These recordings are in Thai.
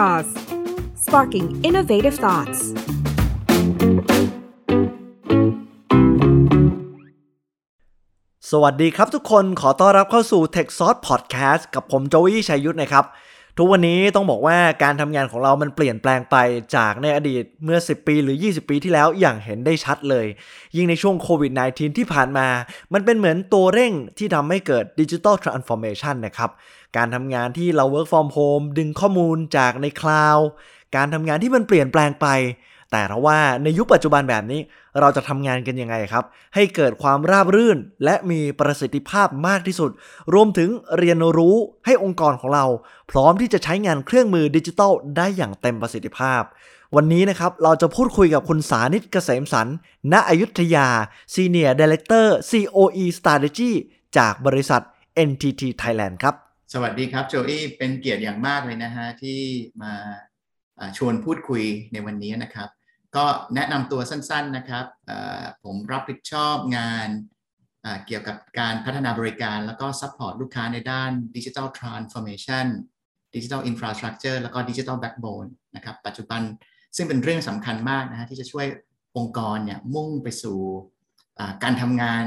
Jaws sparking innovative thoughts สวัสดีครับทุกคนขอต้อนรับเข้าสู่ Tech Sauce Podcast กับผมโจวี่ชัยยุทธนะครับ ทุกวันนี้ต้องบอกว่าการทำงานของเรามันเปลี่ยนแปลงไปจากในอดีตเมื่อ 10 ปีหรือ 20 ปีที่แล้วอย่างเห็นได้ชัดเลย ยิ่งในช่วงโควิด -19 ที่ผ่านมา มันเป็นเหมือนตัวเร่งที่ทำให้เกิด Digital Transformation นะครับ การทำงานที่เรา work from home ดึงข้อมูลจากในคลาวด์การทำงานที่มันเปลี่ยนแปลงไป แต่เราว่าในยุคปัจจุบันแบบนี้ เราจะทำงานกันยังไงครับ ให้เกิดความราบรื่น และมีประสิทธิภาพมากที่สุด รวมถึงเรียนรู้ให้องค์กรของเรา พร้อมที่จะใช้งานเครื่องมือดิจิทัลได้อย่างเต็มประสิทธิภาพวันนี้นะครับเราจะพูดคุยกับคุณสานิตเกษมสันณอยุธยา Senior Director COE Strategy จากบริษัท NTT Thailand ครับ สวัสดีครับโจอี้เป็นเกียรติอย่างมากเลยนะฮะที่มาชวนพูดคุยในวันนี้นะครับ ก็แนะนำตัวสั้นๆนะครับผมรับผิดชอบงานเกี่ยวกับการพัฒนาบริการ แล้วก็ support ลูกค้าในด้าน digital transformation digital infrastructure แล้วก็ digital backbone นะครับปัจจุบันซึ่งเป็นเรื่องสำคัญมากนะฮะที่จะช่วยองค์กรเนี่ยมุ่งไปสู่การทำงาน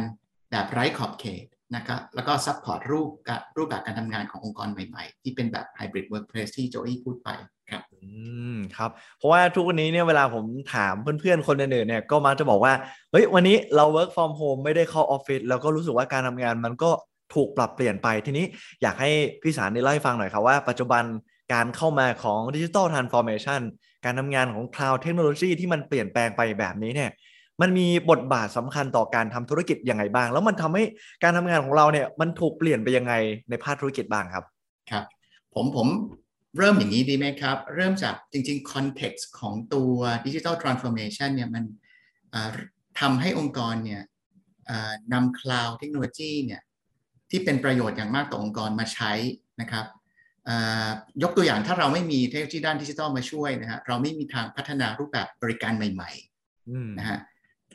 แบบไร้ขอบเขต นะครับแล้วก็ support รูปกับรูปแบบการทำงานขององค์กรใหม่ๆ ที่เป็นแบบ hybrid workplace ที่โจอี้พูดไปครับ อืมครับ เพราะว่าทุกวันนี้เนี่ยเวลาผมถามเพื่อนๆ คนอื่นๆเนี่ยก็มักจะบอกว่า เฮ้ย วันนี้เรา work from home ไม่ได้เข้าออฟฟิศแล้วก็รู้สึกว่าการทำงานมันก็ถูกปรับเปลี่ยนไปทีนี้อยากให้พี่สานิตได้เล่าให้ฟังหน่อยครับว่าปัจจุบันการเข้ามาของ digital transformation การทำงานของ cloud เทคโนโลยีที่มันเปลี่ยนแปลงไปแบบนี้เนี่ย มันมีบทบาทสำคัญต่อการทำธุรกิจยังไงบ้าง แล้วมันทำให้การทำงานของเราเนี่ยมันถูกเปลี่ยนไปยังไงในภาคธุรกิจบ้างครับครับผมผมเริ่มอย่างนี้ดีไหมครับ เริ่มจากจริงๆ context ของตัว digital transformation เนี่ยมันทำให้องค์กรเนี่ยนำ cloud เทคโนโลยีเนี่ยที่เป็นประโยชน์อย่างมากต่อองค์กรมาใช้นะครับยกตัวอย่างถ้าเราไม่มีเทคโนโลยีด้านดิจิทัลมาช่วยนะฮะเราไม่มีทางพัฒนารูปแบบบริการใหม่ๆนะฮะ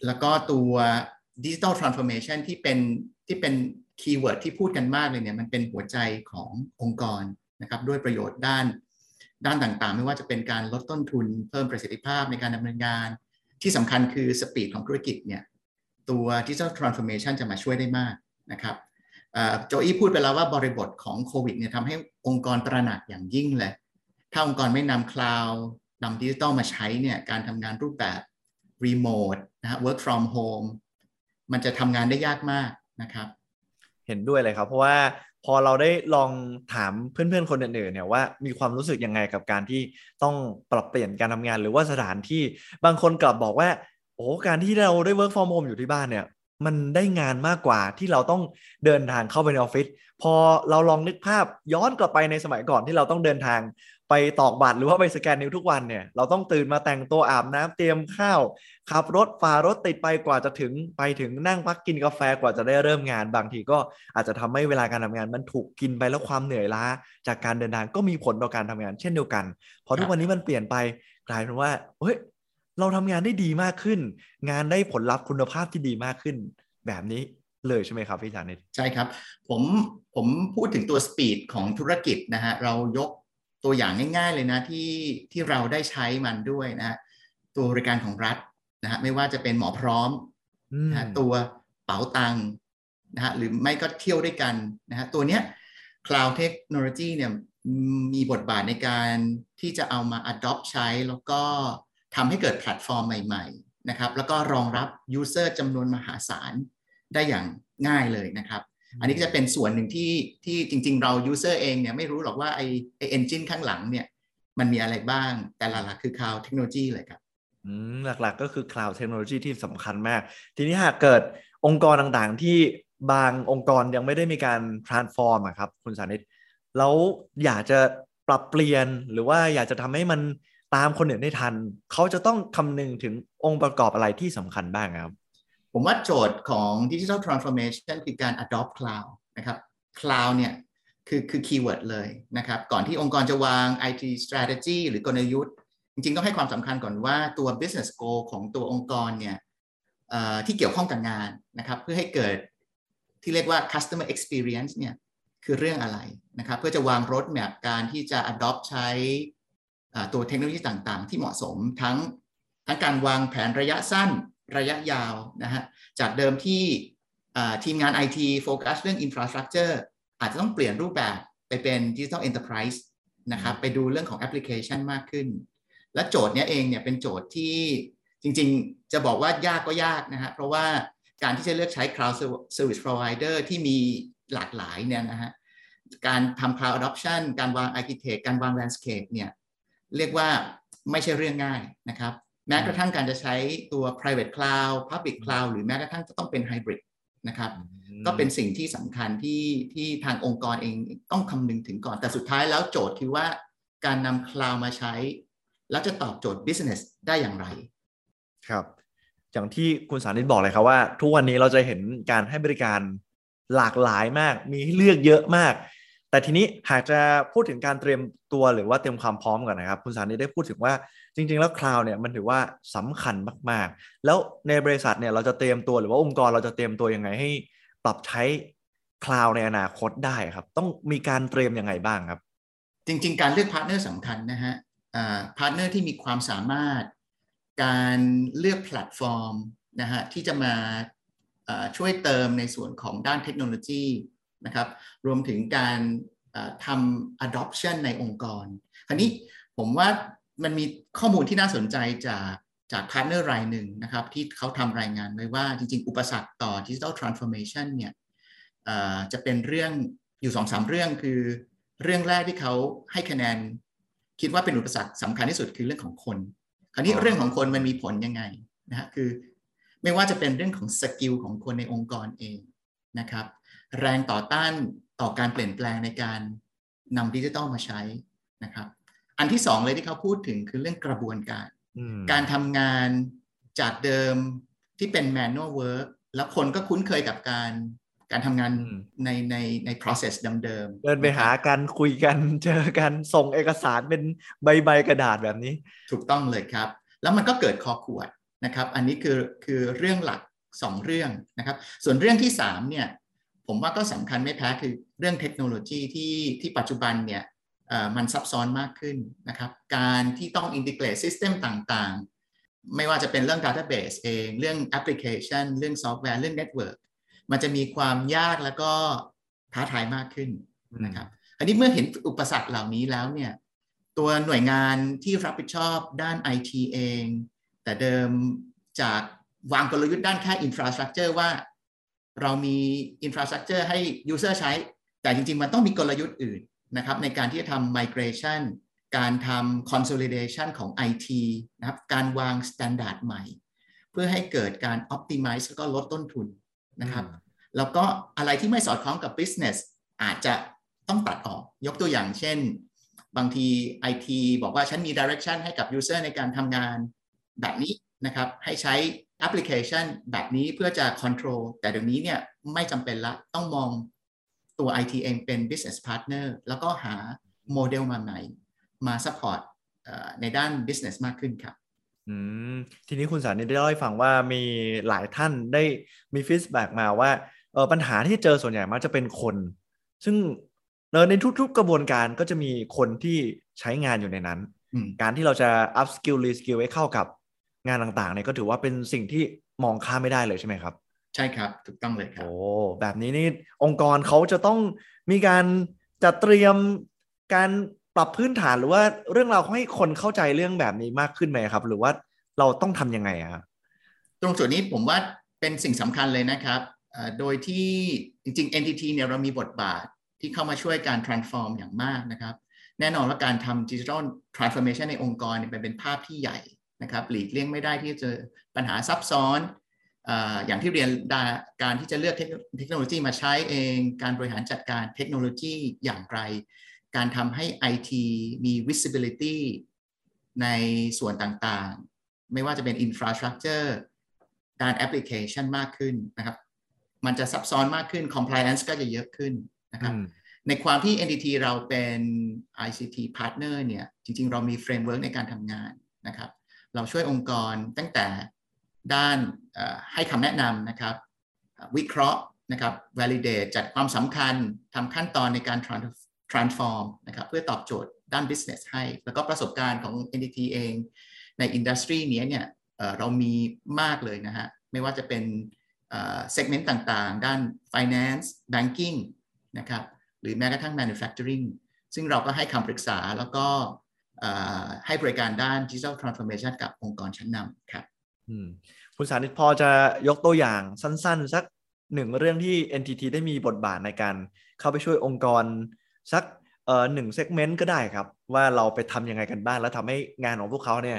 แล้วก็ตัว digital transformation ที่เป็นที่เป็น keyword ที่พูดกันมากเลยเนี่ยมันเป็นหัวใจขององค์กรนะครับด้วยประโยชน์ด้านด้านต่างๆ ไม่ว่าจะเป็นการลดต้นทุนเพิ่มประสิทธิภาพในการดำเนินงาน ที่สำคัญคือ speed ของธุรกิจเนี่ยตัว digital transformation จะมาช่วยได้มากนะครับโจอี้พูดไปแล้วว่าบริบทของโควิดเนี่ยทำให้องค์กรตระหนักอย่างยิ่งเลย ถ้าองค์กรไม่นำคลาวด์นำดิจิทัลมาใช้เนี่ยการทำงานรูปแบบ รีโมทนะฮะ work from home มันจะทำงานได้ยากมากนะครับ เห็นด้วยเลยครับ เพราะว่าพอเราได้ลองถามเพื่อนๆคนอื่นๆเนี่ยว่ามีความรู้สึกยังไงกับการที่ต้องปรับเปลี่ยนการทำงาน หรือว่าสถานที่บางคนกลับบอกว่าโอ้การที่เราได้ work from home อยู่ที่บ้านเนี่ย มันได้งานมากกว่าที่เราต้องเดินทางเข้าไปในออฟฟิศพอเราลองนึกภาพย้อนกลับไปในสมัยก่อนที่เราต้องเดินทาง ไปตอกบัตรหรือว่าไปสแกนนิ้วทุกวันเนี่ยเราต้องตื่นมาแต่งตัวอาบน้ำเตรียมข้าวขับรถฝ่ารถติดไปกว่าจะถึงไปถึงนั่งพักกินกาแฟกว่าจะได้เริ่มงาน บางทีก็อาจจะทำให้เวลาการทำงานมันถูกกินไปแล้วความเหนื่อยล้า จากการเดินทางก็มีผลต่อการทำงานเช่นเดียวกันพอทุกวันนี้มันเปลี่ยนไปกลายเป็นว่าเฮ้ยเราทำงานได้ดีมากขึ้น งานได้ผลลัพธ์คุณภาพที่ดีมากขึ้น แบบนี้เลยใช่ไหมครับพี่จานิตใช่ครับ ผมผมพูดถึงตัวสปีดของธุรกิจนะฮะเรายก ตัวอย่างง่าย ๆ เลยนะที่ที่เราได้ใช้มันด้วยนะตัวบริการของรัฐนะฮะไม่ว่าจะเป็นหมอพร้อมนะตัวเป๋าตังนะฮะหรือไม่ก็เที่ยวด้วยกันนะฮะตัวเนี้ย cloud technology เนี่ยมีบทบาทในการที่จะเอามา adopt ใช้ แล้วก็ทำให้เกิดแพลตฟอร์มใหม่ๆนะครับแล้วก็รองรับ user จำนวนมหาศาลได้อย่างง่ายเลยนะครับ อันนี้ก็จะเป็นส่วนหนึ่งที่ที่จริง ๆ เรา user เองเนี่ยไม่รู้หรอกว่าไอ้ไอ้ engine ข้างหลังเนี่ยมันมีอะไรบ้าง แต่หลักๆคือ cloud technology เลยครับหลักๆก็คือ cloud technology ที่สำคัญมาก ทีนี้หากเกิดองค์กรต่างๆ ที่บางองค์กรยังไม่ได้มีการ transform อะครับคุณสานิตแล้วอยากจะปรับเปลี่ยนหรือว่าอยากจะทำให้มันตามคนอื่นได้ทัน เขาจะต้องคำนึงถึงองค์ประกอบอะไรที่สำคัญบ้างครับ ผมว่าโจทย์ของ Digital Transformation คือการ adopt cloud นะครับ cloud เนี่ยคือคือ keyword เลยนะครับ ก่อนที่องค์กรจะวาง IT strategy หรือกลยุทธ์ จริงๆ ต้องให้ความสำคัญก่อนว่าตัว business goal ของตัวองค์กรเนี่ยที่เกี่ยวข้องกับงานนะครับ เพื่อให้เกิดที่เรียกว่า customer experience เนี่ยคือเรื่องอะไรนะครับ เพื่อจะวางรถแมพการที่จะ adopt ใช้ตัวเทคโนโลยีต่างๆ ที่เหมาะสมทั้งทั้งการวางแผนระยะสั้น ระยะยาวนะฮะจากเดิมที่ทีมงาน IT โฟกัสเรื่อง Infrastructure อาจจะต้องเปลี่ยนรูปแบบไปเป็น Digital Enterprise นะครับไปดูเรื่องของแอปพลิเคชันมากขึ้น และโจทย์นี้เองเนี่ยเป็นโจทย์ที่จริงๆ จะบอกว่ายากก็ยากนะฮะเพราะว่าการที่จะเลือกใช้ Cloud Service Provider ที่มีหลากหลายเนี่ยนะฮะการทำ Cloud Adoption การวาง Architect การวาง Landscape เนี่ยเรียกว่าไม่ใช่เรื่องง่ายนะครับ แม้กระทั่งการจะใช้ตัว private cloud public cloud หรือแม้กระทั่งจะต้องเป็น hybrid นะครับ ก็เป็นสิ่งที่สำคัญที่ที่ทางองค์กรเองต้องคำนึงถึงก่อน แต่สุดท้ายแล้วโจทย์คือว่าการนำคลาวมาใช้ แล้วจะตอบโจทย์ business ได้อย่างไร ครับ อย่างที่คุณสานิตบอกเลยครับว่า ทุกวันนี้เราจะเห็นการให้บริการหลากหลายมาก มีเลือกเยอะมาก แต่ทีนี้หากจะพูดถึงการเตรียมตัวหรือว่าเตรียมความพร้อมก่อนนะครับ คุณสานิตได้พูดถึงว่าจริง ๆ แล้วคลาวเนี่ยมันถือว่าสำคัญมาก ๆ แล้วในบริษัทเนี่ยเราจะเตรียมตัวหรือว่าองค์กรเราจะเตรียมตัวยังไงให้ปรับใช้คลาวในอนาคตได้ครับ ต้องมีการเตรียมยังไงบ้างครับ จริง ๆ การเลือก partner สำคัญนะฮะ partner ที่มีความสามารถการเลือกแพลตฟอร์มนะฮะที่จะมาช่วยเติมในส่วนของด้านเทคโนโลยี นะครับ รวมถึงการทำ adoption ในองค์กร คราวนี้ผมว่ามันมีข้อมูลที่น่าสนใจจากจาก partner รายหนึ่งนะครับ ที่เขาทำรายงานไว้ว่าจริง ๆ อุปสรรคต่อ Digital Transformation เนี่ยจะเป็นเรื่องอยู่สองสามเรื่องคือเรื่องแรกที่เขาให้คะแนน คิดว่าเป็นอุปสรรคสำคัญที่สุดคือเรื่องของคน คราวนี้เรื่องของคนมันมีผลยังไงนะฮะคือไม่ว่าจะเป็นเรื่องของสกิลของคนในองค์กรเองนะครับ แรงต่อต้านต่อการเปลี่ยนแปลงในการนำดิจิทัลมาใช้นะครับ อันที่สองเลยที่เขาพูดถึงคือเรื่องกระบวนการ การทำงานจากเดิมที่เป็น manual work แล้วคนก็คุ้นเคยกับการการทำงานในในใน process เดิมเดินไปหากันคุยกันเจอกันส่งเอกสารเป็นใบใบกระดาษแบบนี้ ถูกต้องเลยครับ แล้วมันก็เกิดคอขวดนะครับ อันนี้คือคือเรื่องหลัก 2 เรื่องนะครับ ส่วนเรื่องที่3เนี่ย ผมว่าก็สำคัญไม่แพ้คือเรื่องเทคโนโลยีที่ที่ปัจจุบันเนี่ยมันซับซ้อนมากขึ้นนะครับ การที่ต้องอินทิเกรตซิสเต็มต่างๆ ไม่ว่าจะเป็นเรื่อง Database เอง เรื่องแอปพลิเคชัน เรื่องซอฟต์แวร์ เรื่อง network มันจะมีความยากแล้วก็ท้าทายมากขึ้นนะครับ อันนี้เมื่อเห็นอุปสรรคเหล่านี้แล้วเนี่ย ตัวหน่วยงานที่รับผิดชอบด้าน IT เอง แต่เดิมจากวางกลยุทธ์ด้านแค่ Infrastructure ว่า เรามี Infrastructure ให้ User ใช้ แต่จริง ๆ มันต้องมีกลยุทธ์อื่นนะครับในการที่จะทำ migration การทำ consolidation ของ IT นะครับการวาง standard ใหม่ เพื่อให้เกิดการ optimize แล้วก็ลดต้นทุนนะครับ แล้วก็อะไรที่ไม่สอดคล้องกับ business อาจจะต้องตัดออกยกตัวอย่างเช่น บางที IT บอกว่าฉันมี direction ให้กับ user ในการทำงานแบบนี้นะครับ ให้ใช้ แอปพลิเคชันแบบนี้เพื่อจะ control แต่เดี๋ยวนี้เนี่ยไม่จำเป็นละต้องมองตัว IT เองเป็น business partner แล้วก็หาโมเดลมาใหม่มา support ในด้าน business มากขึ้นครับทีนี้คุณสารนี่ได้เล่าให้ฟังว่ามีหลายท่านได้มีฟีดแบ็มาว่าปัญหาที่เจอส่วนใหญ่มักจะเป็นคน ซึ่งในทุกๆกระบวนการก็จะมีคนที่ใช้งานอยู่ในนั้น การที่เราจะ up skill re skill ให้เข้ากับ งานต่างๆเนี่ยก็ถือว่าเป็นสิ่งที่มองข้ามไม่ได้เลยใช่ไหมครับ ใช่ครับถูกต้องเลยครับโอ้แบบนี้นี่องค์กรเขาจะต้องมีการจัดเตรียมการปรับพื้นฐานหรือว่าเรื่องราวให้คนเข้าใจเรื่องแบบนี้มากขึ้นไหมครับ หรือว่าเราต้องทำยังไงอะตรงส่วนนี้ผมว่าเป็นสิ่งสำคัญเลยนะครับ โดยที่จริงๆ NTT เนี่ยเรามีบทบาทที่เข้ามาช่วยการ transform อย่างมากนะครับ แน่นอนว่าการทำ digital transformation ในองค์กรเนี่ยเป็นภาพที่ใหญ่ นะครับหลีกเลี่ยงไม่ได้ที่จะเจอปัญหาซับซ้อนอย่างที่เรียนการที่จะเลือกเทคโนโลยีมาใช้เอง การบริหารจัดการเทคโนโลยีอย่างไร การทำให้ IT มี visibility ในส่วนต่างๆ ไม่ว่าจะเป็น infrastructure ด้านแอปพลิเคชันมากขึ้นนะครับ มันจะซับซ้อนมากขึ้น compliance ก็จะเยอะขึ้นนะครับ ในความที่ NTT เราเป็น ICT partner เนี่ย จริง ๆ เรามี framework ในการทำงานนะครับ เราช่วยองค์กรตั้งแต่ด้านให้คำแนะนำนะครับ วิเคราะห์นะครับ validate จัดความสำคัญทำขั้นตอนในการ transform นะครับเพื่อตอบโจทย์ด้าน business ให้ แล้วก็ประสบการณ์ของ NTT เองในอินดัสทรีนี้เนี่ยเรามีมากเลยนะฮะ ไม่ว่าจะเป็นเซกเมนต์ต่างๆ ด้าน finance banking นะครับ หรือแม้กระทั่ง manufacturing ซึ่งเราก็ให้คำปรึกษาแล้วก็ ให้บริการด้าน digital transformation กับองค์กรชั้นนำครับคุณสานิตพอจะยกตัวอย่างสั้น ๆ สักหนึ่งเรื่องที่ NTT ได้มีบทบาทในการเข้าไปช่วยองค์กร สักเอ่อหนึ่งเซกเมนต์ก็ได้ครับ ว่าเราไปทำยังไงกันบ้าง แล้วทำให้งานของพวกเขาเนี่ย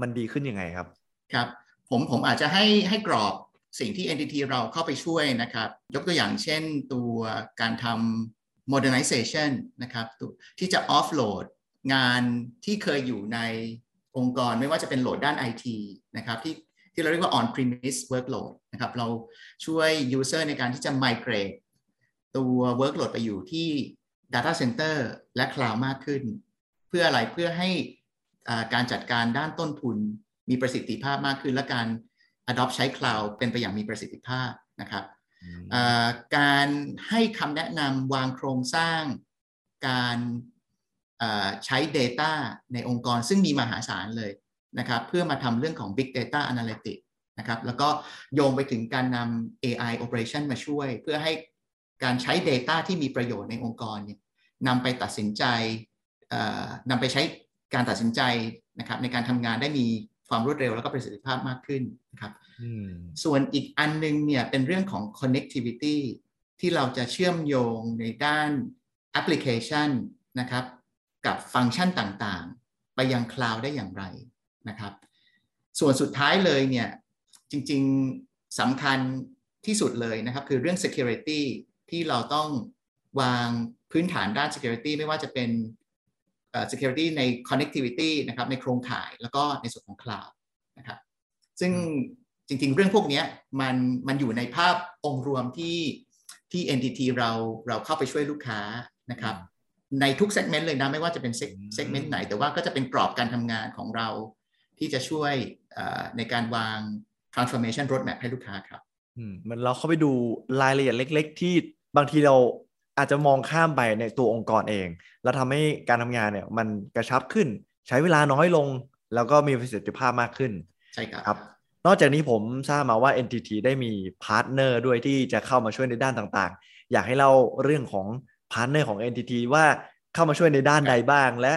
มันดีขึ้นยังไงครับ ครับ ผมผมอาจจะให้ให้กรอบสิ่งที่ NTT เราเข้าไปช่วยนะครับ ยกตัวอย่างเช่นตัวการทำ modernization นะครับที่จะ offload งานที่เคยอยู่ในองค์กรไม่ว่าจะเป็นโหลดด้าน IT นะครับที่ที่เราเรียกว่า on premise workload นะครับเราช่วย user ในการที่จะ migrate ตัว workload ไปอยู่ที่ data center และ cloud มากขึ้น เพื่ออะไรเพื่อให้การจัดการด้านต้นทุนมีประสิทธิภาพมากขึ้น และการ adopt ใช้ cloud เป็นไปอย่างมีประสิทธิภาพนะครับการให้คำแนะนำวางโครงสร้าง การ ใช้ Data ในองค์กรซึ่งมีมหาศาลเลยนะครับเพื่อมาทำเรื่องของ Big Data Analytics นะครับแล้วก็โยงไปถึงการนำ AI Operation มาช่วย เพื่อให้การใช้ Data ที่มีประโยชน์ในองค์กรเนี่ยนำไปตัดสินใจนำไปใช้การตัดสินใจนะครับในการทำงานได้มีความรวดเร็วแล้วก็ประสิทธิภาพมากขึ้นนะครับส่วนอีกอันนึงเนี่ยเป็นเรื่องของ connectivity ที่เราจะเชื่อมโยงในด้านแอปพลิเคชันนะครับ กับฟังก์ชันต่างๆ ไปยังคลาวด์ได้อย่างไรนะครับ ส่วนสุดท้ายเลยเนี่ยจริงๆสำคัญที่สุดเลยนะครับคือเรื่อง security ที่เราต้องวางพื้นฐานด้าน security ไม่ว่าจะเป็น security ใน connectivity นะครับในโครงข่ายแล้วก็ในส่วนของ cloud นะครับซึ่งจริงๆ เรื่องพวกนี้มันมันอยู่ในภาพองค์รวมที่ที่ NTT เราเราเข้าไปช่วยลูกค้านะครับ ในทุก segment เลยนะไม่ว่าจะเป็น segment ไหน แต่ว่าก็จะเป็นกรอบการทำงานของเราที่จะช่วยในการวาง transformation roadmap ให้ลูกค้าครับมันเราเข้าไปดูรายละเอียดเล็ก ๆ ที่บางทีเราอาจจะมองข้ามไปในตัวองค์กรเอง แล้วทำให้การทำงานเนี่ยมันกระชับขึ้น ใช้เวลาน้อยลง แล้วก็มีประสิทธิภาพมากขึ้น ใช่ครับครับนอกจากนี้ผมทราบมาว่า NTT ได้มี partner ด้วยที่จะเข้ามาช่วยในด้านต่างๆ อยากให้เล่าเรื่องของ partner ของ NTT ว่าเข้ามาช่วยในด้านใดบ้าง และ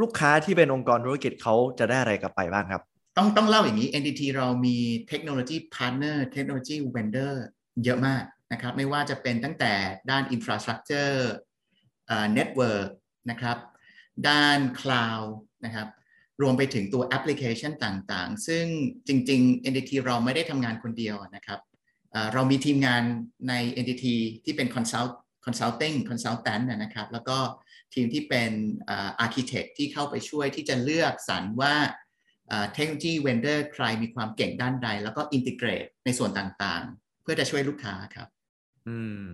ลูกค้าที่เป็นองค์กรธุรกิจเขาจะได้อะไรกลับไปบ้างครับ ต้องต้องเล่าอย่างนี้ NTT เรามี technology partner technology vendor เยอะมากนะครับไม่ว่าจะเป็นตั้งแต่ด้าน infrastructure network นะครับด้าน cloud นะครับรวมไปถึงตัวแอปพลิเคชันต่างๆ ซึ่งจริง ๆ NTT เราไม่ได้ทำงานคนเดียวนะครับเรามีทีมงานใน NTT ที่เป็น consult consulting consultant นะครับ แล้วก็ทีมที่เป็น architect ที่เข้าไปช่วยที่จะเลือกสรรว่าเทคโนโลยี vendor ใครมีความเก่งด้านใด แล้วก็ integrate ในส่วนต่างๆ เพื่อจะช่วยลูกค้าครับ อืม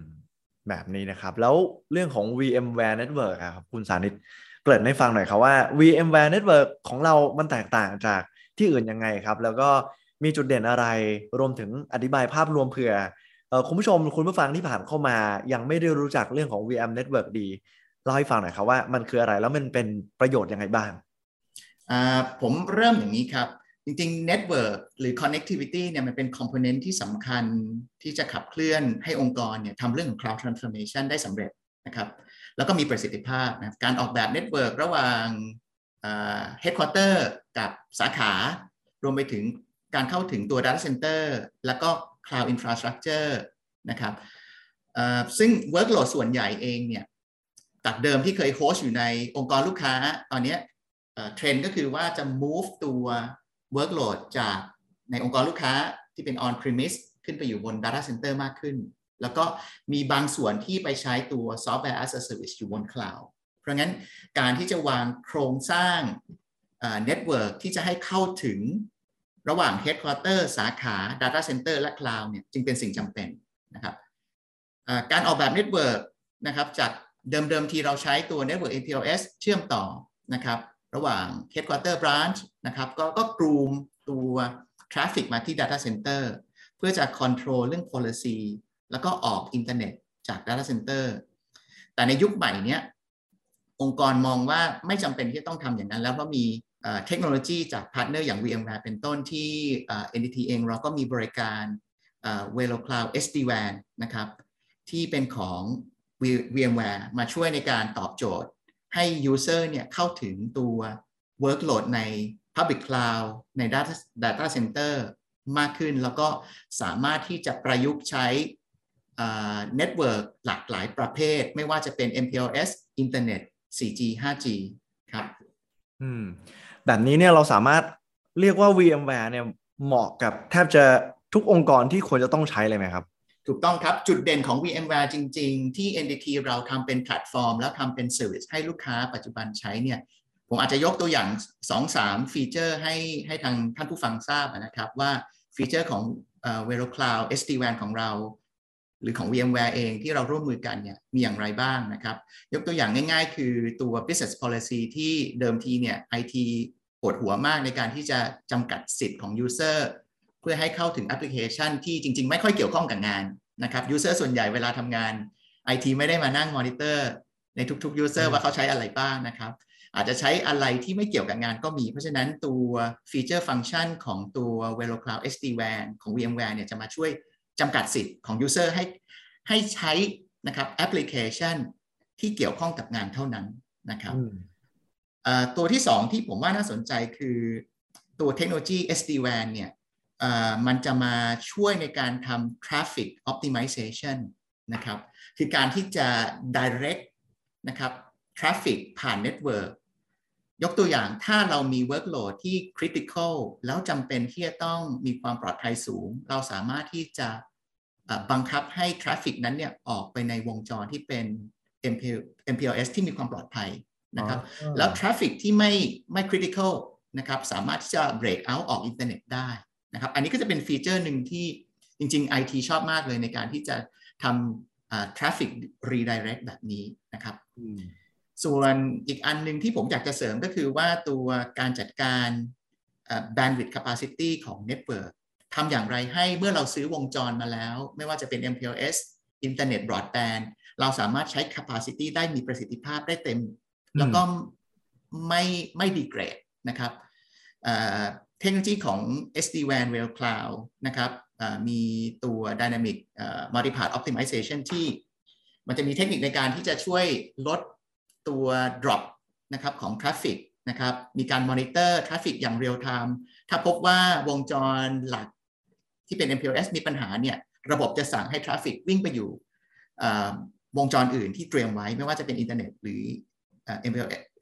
แบบนี้นะครับ แล้วเรื่องของ VMware Network ครับคุณสานิตเกริ่นให้ฟังหน่อยครับว่า VMware Network ของเรามันแตกต่างจากที่อื่นยังไงครับ แล้วก็มีจุดเด่นอะไรรวมถึงอธิบายภาพรวมเผื่อ คุณผู้ชมคุณผู้ฟังที่ผ่านเข้ามา ยังไม่ได้รู้จักเรื่องของ VM Network ดีเล่าให้ฟังหน่อยครับว่ามันคืออะไรแล้วมันเป็นประโยชน์ยังไงบ้างผมเริ่มอย่างนี้ครับ จริงๆ Network หรือ Connectivity เนี่ยมันเป็นคอมโพเนนต์ที่สำคัญที่จะขับเคลื่อนให้องค์กรเนี่ยทำเรื่องของ Cloud Transformation ได้สำเร็จนะครับแล้วก็มีประสิทธิภาพนะการออกแบบ Network ระหว่าง Headquarter กับสาขารวมไปถึงการเข้าถึงตัว Data Center แล้วก็ Cloud Infrastructure นะครับซึ่ง Workload ส่วนใหญ่เองเนี่ยจากเดิมที่เคย host อยู่ในองค์กรลูกค้า ตอนนี้เทรนด์ก็คือว่าจะ move ตัว workload จากในองค์กรลูกค้าที่เป็น on premise ขึ้นไปอยู่บน data center มากขึ้น แล้วก็มีบางส่วนที่ไปใช้ตัว software as a service อยู่บน cloud เพราะงั้นการที่จะวางโครงสร้าง network ที่จะให้เข้าถึง ระหว่าง headquarter สาขา data center และ cloud เนี่ยจึงเป็นสิ่งจำเป็นนะครับการออกแบบ network นะครับจากเดิมๆที่เราใช้ตัว Network MPLS เชื่อมต่อนะครับระหว่าง Headquarter Branch นะครับก็ก็รวมตัว Traffic มาที่ Data Center เพื่อจะ Control เรื่อง Policy แล้วก็ออกอินเทอร์เน็ตจาก Data Center แต่ในยุคใหม่เนี้ยองค์กรมองว่าไม่จำเป็นที่ต้องทำอย่างนั้น แล้วเพราะมี เทคโนโลยีจาก partner อย่าง VMware เป็นต้นที่ NTT เองเราก็มีบริการ Velo Cloud SD-WAN นะครับที่เป็นของ VMware มาช่วยในการตอบโจทย์ ให้ User เนี่ยเข้าถึงตัว Workload ใน Public Cloud ใน Data, Data Center มากขึ้น แล้วก็สามารถที่จะประยุกต์ใช้ network หลากหลายประเภท ไม่ว่าจะเป็น MPLS อินเทอร์เน็ต 4G 5G ครับ อืม แบบนี้เนี่ยเราสามารถเรียกว่า VMware เนี่ยเหมาะกับแทบจะทุกองค์กรที่ควรจะต้องใช้เลยไหมครับ ถูกต้องครับ จุดเด่นของ VMware จริง ๆ ที่ NTT เราทำเป็นแพลตฟอร์ม แล้วทำเป็น service ให้ลูกค้าปัจจุบันใช้เนี่ยผมอาจจะยกตัวอย่าง 2-3 feature ให้ให้ทางท่านผู้ฟังทราบนะครับว่าฟีเจอร์ของ v e r o Cloud SD-WAN ของเรา หรือของ VMware เองที่เราร่วมมือกันเนี่ยมีอย่างไรบ้างนะครับ ยกตัวอย่างง่ายๆ คือตัว business policy ที่เดิมทีเนี่ย IT ปวดหัวมากในการที่จะจำกัดสิทธิ์ของ user เพื่อให้เข้าถึงแอปพลิเคชันที่จริง ๆ ไม่ค่อยเกี่ยวข้องกับงานนะครับ user ส่วนใหญ่เวลาทำงาน IT ไม่ได้มานั่งมอนิเตอร์ในทุกๆ user ว่าเขาใช้อะไรบ้างนะครับ อาจจะใช้อะไรที่ไม่เกี่ยวกับงานก็มี เพราะฉะนั้นตัว feature function ของตัว Velo Cloud SD-WAN ของ VMware เนี่ยจะมาช่วยจำกัดสิทธิ์ของ User ให้ให้ใช้นะครับแอปพลิเคชันที่เกี่ยวข้องกับงานเท่านั้นนะครับ ตัวที่ 2 ที่ผมว่าน่าสนใจคือตัวเทคโนโลยี SD-WAN เนี่ยมันจะมาช่วยในการทำ traffic optimization นะครับคือการที่จะ direct นะครับ traffic ผ่าน network ยกตัวอย่างถ้าเรามี workload ที่ critical แล้วจำเป็นที่จะต้องมีความปลอดภัยสูง เราสามารถที่จะบังคับให้ traffic นั้นเนี่ยออกไปในวงจรที่เป็น MPLS ที่มีความปลอดภัย นะครับแล้ว traffic ที่ไม่ไม่ critical นะครับสามารถที่จะ break out ออกอินเทอร์เน็ตได้นะครับอันนี้ก็จะเป็น feature หนึ่งที่จริง ๆ IT ชอบมากเลยในการที่จะทำ traffic redirect แบบนี้นะครับส่วนอีกอันหนึ่งที่ผมอยากจะเสริมก็คือว่าตัวการจัดการ bandwidth capacity ของ network ทำอย่างไรให้เมื่อเราซื้อวงจรมาแล้ว ไม่ว่าจะเป็น MPLS Internet Broadband เราสามารถใช้ capacity ได้มีประสิทธิภาพได้เต็ม แล้วก็ไม่ไม่ดีเกรดนะครับเทคโนโลยีของ SD-WAN Rail Cloud นะครับมีตัว Dynamic Multipath Optimization ที่มันจะมีเทคนิคในการที่จะช่วยลดตัว drop นะครับของ traffic นะครับ มีการ monitor traffic อย่าง real time ถ้าพบว่าวงจรหลักที่เป็น MPLS มีปัญหาเนี่ยระบบจะสั่งให้ traffic วิ่งไปอยู่วงจรอื่นที่เตรียมไว้ไม่ว่าจะเป็นอินเทอร์เน็ตหรือ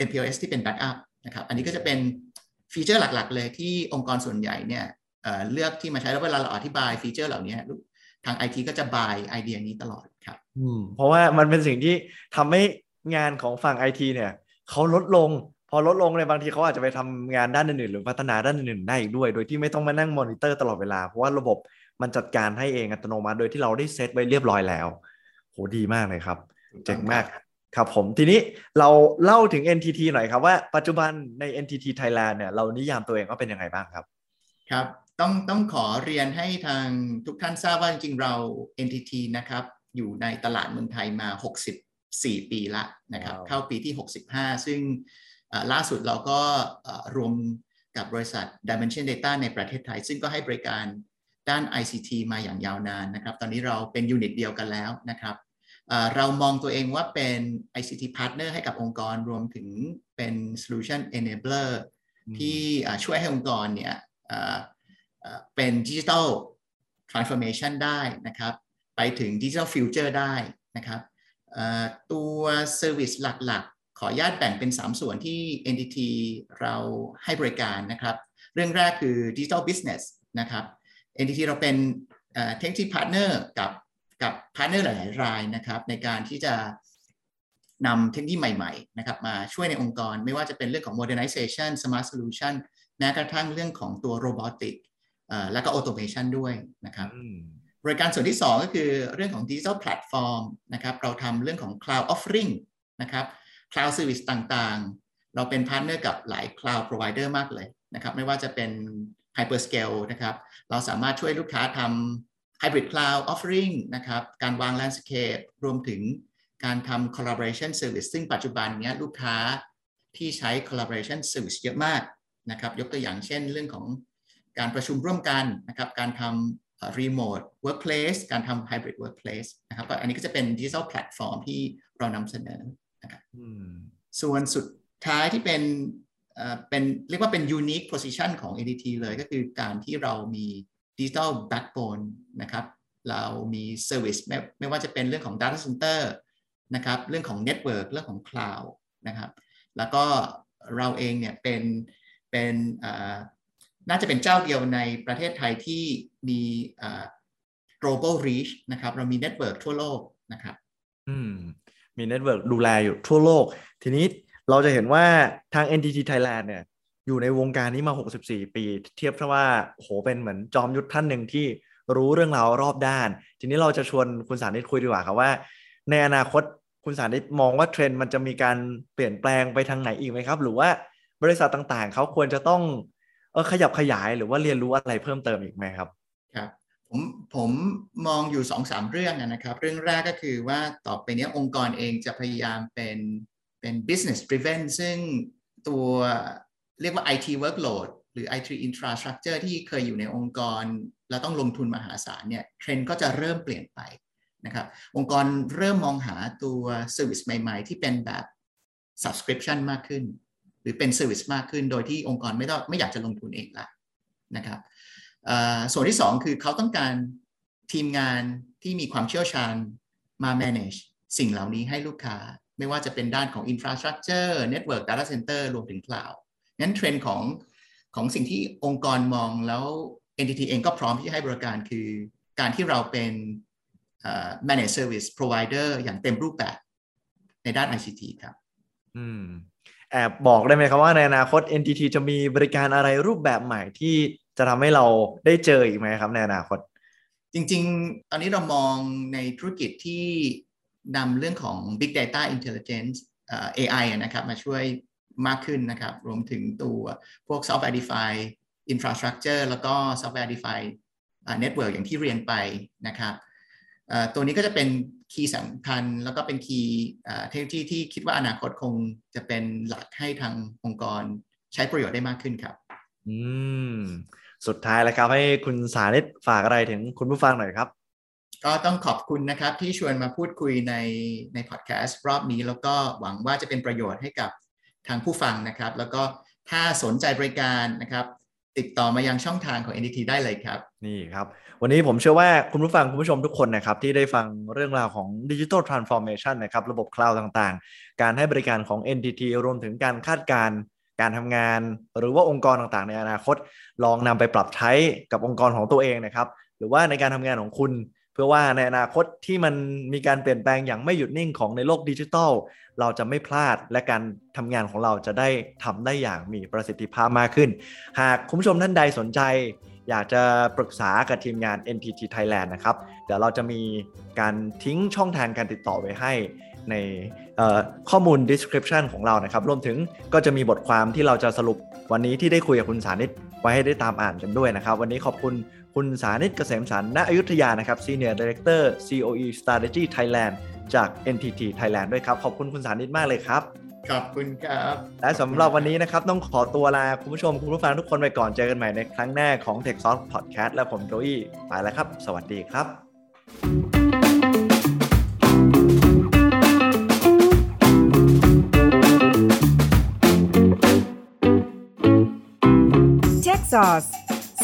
MPLS ที่เป็น backup นะครับอันนี้ก็จะเป็น feature หลักๆ เลยที่องค์กรส่วนใหญ่เนี่ยเลือกที่มาใช้แล้วเวลาเราอธิบาย feature เหล่านี้ทาง IT ก็จะ buy ไอเดียนี้ตลอดครับเพราะว่ามันเป็นสิ่งที่ทำให้งานของฝั่งไอทีเนี่ยเขาลดลง พอลดลงในบางทีเขาอาจจะไปทำงานด้านอื่นๆหรือพัฒนาด้านอื่นๆได้อีกด้วย โดยที่ไม่ต้องมานั่งมอนิเตอร์ตลอดเวลา เพราะว่าระบบมันจัดการให้เองอัตโนมัติโดยที่เราได้เซตไว้เรียบร้อยแล้ว โหดีมากเลยครับ เจ๋งมาก ครับผมทีนี้เราเล่าถึง NTT หน่อยครับว่าปัจจุบันใน NTT Thailand เนี่ยเรานิยามตัวเองว่าเป็นยังไงบ้างครับครับต้องต้องขอเรียนให้ทางทุกท่านทราบว่าจริงๆเรา NTT นะครับอยู่ในตลาดเมืองไทยมา60 4ปีละนะครับเข้าปีที่ 65 ซึ่งล่าสุดเราก็รวมกับบริษัท Dimension Data ในประเทศไทย ซึ่งก็ให้บริการด้าน ICT มาอย่างยาวนานนะครับ ตอนนี้เราเป็นยูนิตเดียวกันแล้วนะครับ เรามองตัวเองว่าเป็น ICT partner ให้กับองค์กรรวมถึงเป็น solution enabler ที่ช่วยให้องค์กรเนี่ยเป็น digital transformation ได้นะครับ ไปถึง digital future ได้นะครับตัวservice หลักๆ ขออนุญาตแบ่งเป็น 3 ส่วนที่ NTT เราให้บริการนะครับ เรื่องแรกคือ Digital Business นะครับ NTT เราเป็น technology partner กับ กับ partner หลาย ๆ รายนะครับ ในการที่จะนำเทคโนโลยีใหม่ ๆ นะครับ มาช่วยในองค์กร ไม่ว่าจะเป็นเรื่องของ modernization smart solution แม้กระทั่งเรื่องของตัว robotic และก็ automation ด้วยนะครับบริการส่วนที่ 2 ก็คือเรื่องของ Digital Platform นะครับ เราทำเรื่องของ Cloud Offering นะครับ Cloud Service ต่าง ๆ เราเป็น partner กับหลาย Cloud Provider มากเลยนะครับ ไม่ว่าจะเป็น Hyperscale นะครับ เราสามารถช่วยลูกค้าทำ Hybrid Cloud Offering นะครับ การวาง Landscape รวมถึงการทำ collaboration service ซึ่งปัจจุบันเนี้ยลูกค้าที่ใช้ collaboration service เยอะมากนะครับ ยกตัวอย่างเช่นเรื่องของการประชุมร่วมกันนะครับ การทำ remote workplace การทำ hybrid workplace นะครับอันนี้ก็จะเป็น digital platform ที่เรานำเสนอนะครับส่วนสุดท้ายที่เป็นเป็นเรียกว่าเป็น unique position ของ ADT เลยก็คือการที่เรามี digital backbone นะครับเรามี service ไม่ไม่ว่าจะเป็นเรื่องของ data center นะครับเรื่องของ network เรื่องของ cloud นะครับแล้วก็เราเองเนี่ยเป็นเป็นน่าจะเป็นเจ้าเดียวในประเทศไทยที่มี global reach นะครับเรามี network ทั่วโลกนะครับอืมมี network ดูแลอยู่ทั่วโลก ทีนี้เราจะเห็นว่าทาง NTT Thailand เนี่ย อยู่ในวงการนี้มา 64 ปี เทียบว่าโหเป็นเหมือนจอมยุทธท่านหนึ่งที่รู้เรื่องราวรอบด้าน ทีนี้เราจะชวนคุณสานิตคุยดีกว่าครับว่า ในอนาคตคุณสานิตมองว่าเทรนด์มันจะมีการเปลี่ยนแปลงไปทางไหนอีกไหมครับ หรือว่าบริษัทต่างๆ เขาควรจะต้องเออขยับขยายหรือว่าเรียนรู้อะไรเพิ่มเติมอีกไหมครับครับผมผมมองอยู่สองสามเรื่องนะครับ เรื่องแรกก็คือว่าต่อไปนี้องค์กรเองจะพยายามเป็นเป็น business driven ซึ่งตัว เรียกว่า IT workload หรือ IT infrastructure ที่เคยอยู่ในองค์กร แล้วต้องลงทุนมหาศาลเนี่ยเทรนด์ก็จะเริ่มเปลี่ยนไปนะครับองค์กรเริ่มมองหาตัว service ใหม่ ๆ ที่เป็นแบบ subscription มากขึ้น หรือเป็น service มากขึ้น โดยที่องค์กรไม่ต้องไม่อยากจะลงทุนเองละนะครับส่วนที่ 2 คือเขาต้องการทีมงานที่มีความเชี่ยวชาญมา manage สิ่งเหล่านี้ให้ลูกค้า ไม่ว่าจะเป็นด้านของ infrastructure network data center รวมถึง cloud งั้นเทรนด์ของของสิ่งที่องค์กรมองแล้ว entity เองก็พร้อมที่ให้บริการคือการที่เราเป็น managed service provider อย่างเต็มรูปแบบในด้าน ICT ครับ อืมแอบบอกได้ไหมครับว่าในอนาคต NTT จะมีบริการอะไรรูปแบบใหม่ที่จะทำให้เราได้เจออีกไหมครับในอนาคต จริง ๆ ตอนนี้เรามองในธุรกิจที่นำเรื่องของ Big Data Intelligence AI นะครับ มาช่วย มากขึ้นนะครับ รวมถึงตัวพวก Software Defined Infrastructure แล้วก็ Software Defined Network อย่างที่เรียนไปนะครับตัวนี้ก็จะเป็นคีย์สำคัญแล้วก็เป็นคีย์เทคโนโลยีที่คิดว่าอนาคตคงจะเป็นหลักให้ทางองค์กรใช้ประโยชน์ได้มากขึ้นครับ อืม สุดท้ายแล้วครับ ให้คุณสานิตฝากอะไรถึงคุณผู้ฟังหน่อยครับ ก็ต้องขอบคุณนะครับที่ชวนมาพูดคุยในในพอดแคสต์รอบนี้ แล้วก็หวังว่าจะเป็นประโยชน์ให้กับ ทางผู้ฟังนะครับ แล้วก็ถ้าสนใจบริการนะครับ ติดต่อมายังช่องทางของ NTT ได้เลยครับ นี่ครับ วันนี้ผมเชื่อว่าคุณผู้ฟังคุณผู้ชมทุกคนนะครับ ที่ได้ฟังเรื่องราวของ digital transformation นะครับ ระบบคลาวด์ต่างๆ การให้บริการของ NTT รวมถึงการคาดการณ์การทำงาน หรือว่าองค์กรต่างๆ ในอนาคต ลองนำไปปรับใช้กับองค์กรของตัวเองนะครับ หรือว่าในการทำงานของคุณ เพื่อว่าในอนาคตที่มันมีการเปลี่ยนแปลงอย่างไม่หยุดนิ่งของในโลกดิจิทัล เราจะไม่พลาดและการทำงานของเราจะได้ทำได้อย่างมีประสิทธิภาพมากขึ้น หากคุณผู้ชมท่านใดสนใจ อยากจะปรึกษากับทีมงาน NTT Thailand นะครับ เดี๋ยวเราจะมีการทิ้งช่องทางการติดต่อไว้ให้ในข้อมูล description ของเรานะครับ รวมถึงก็จะมีบทความที่เราจะสรุปวันนี้ที่ได้คุยกับคุณสานิตไว้ให้ได้ตามอ่านกันด้วยนะครับ วันนี้ขอบคุณ คุณสานิตเกษมสันณอยุธยานะครับ Senior Director COE Strategy Thailand จาก NTT Thailand ด้วยครับ ขอบคุณคุณสานิตมากเลยครับ ขอบคุณครับ และสำหรับวันนี้นะครับ ต้องขอตัวลาคุณผู้ชมคุณผู้ฟังทุกคนไปก่อนเจอกันใหม่ในครั้งหน้าของ Tech Soft Podcast และผมโจอี้ไปแล้วครับ สวัสดีครับ Tech Sauce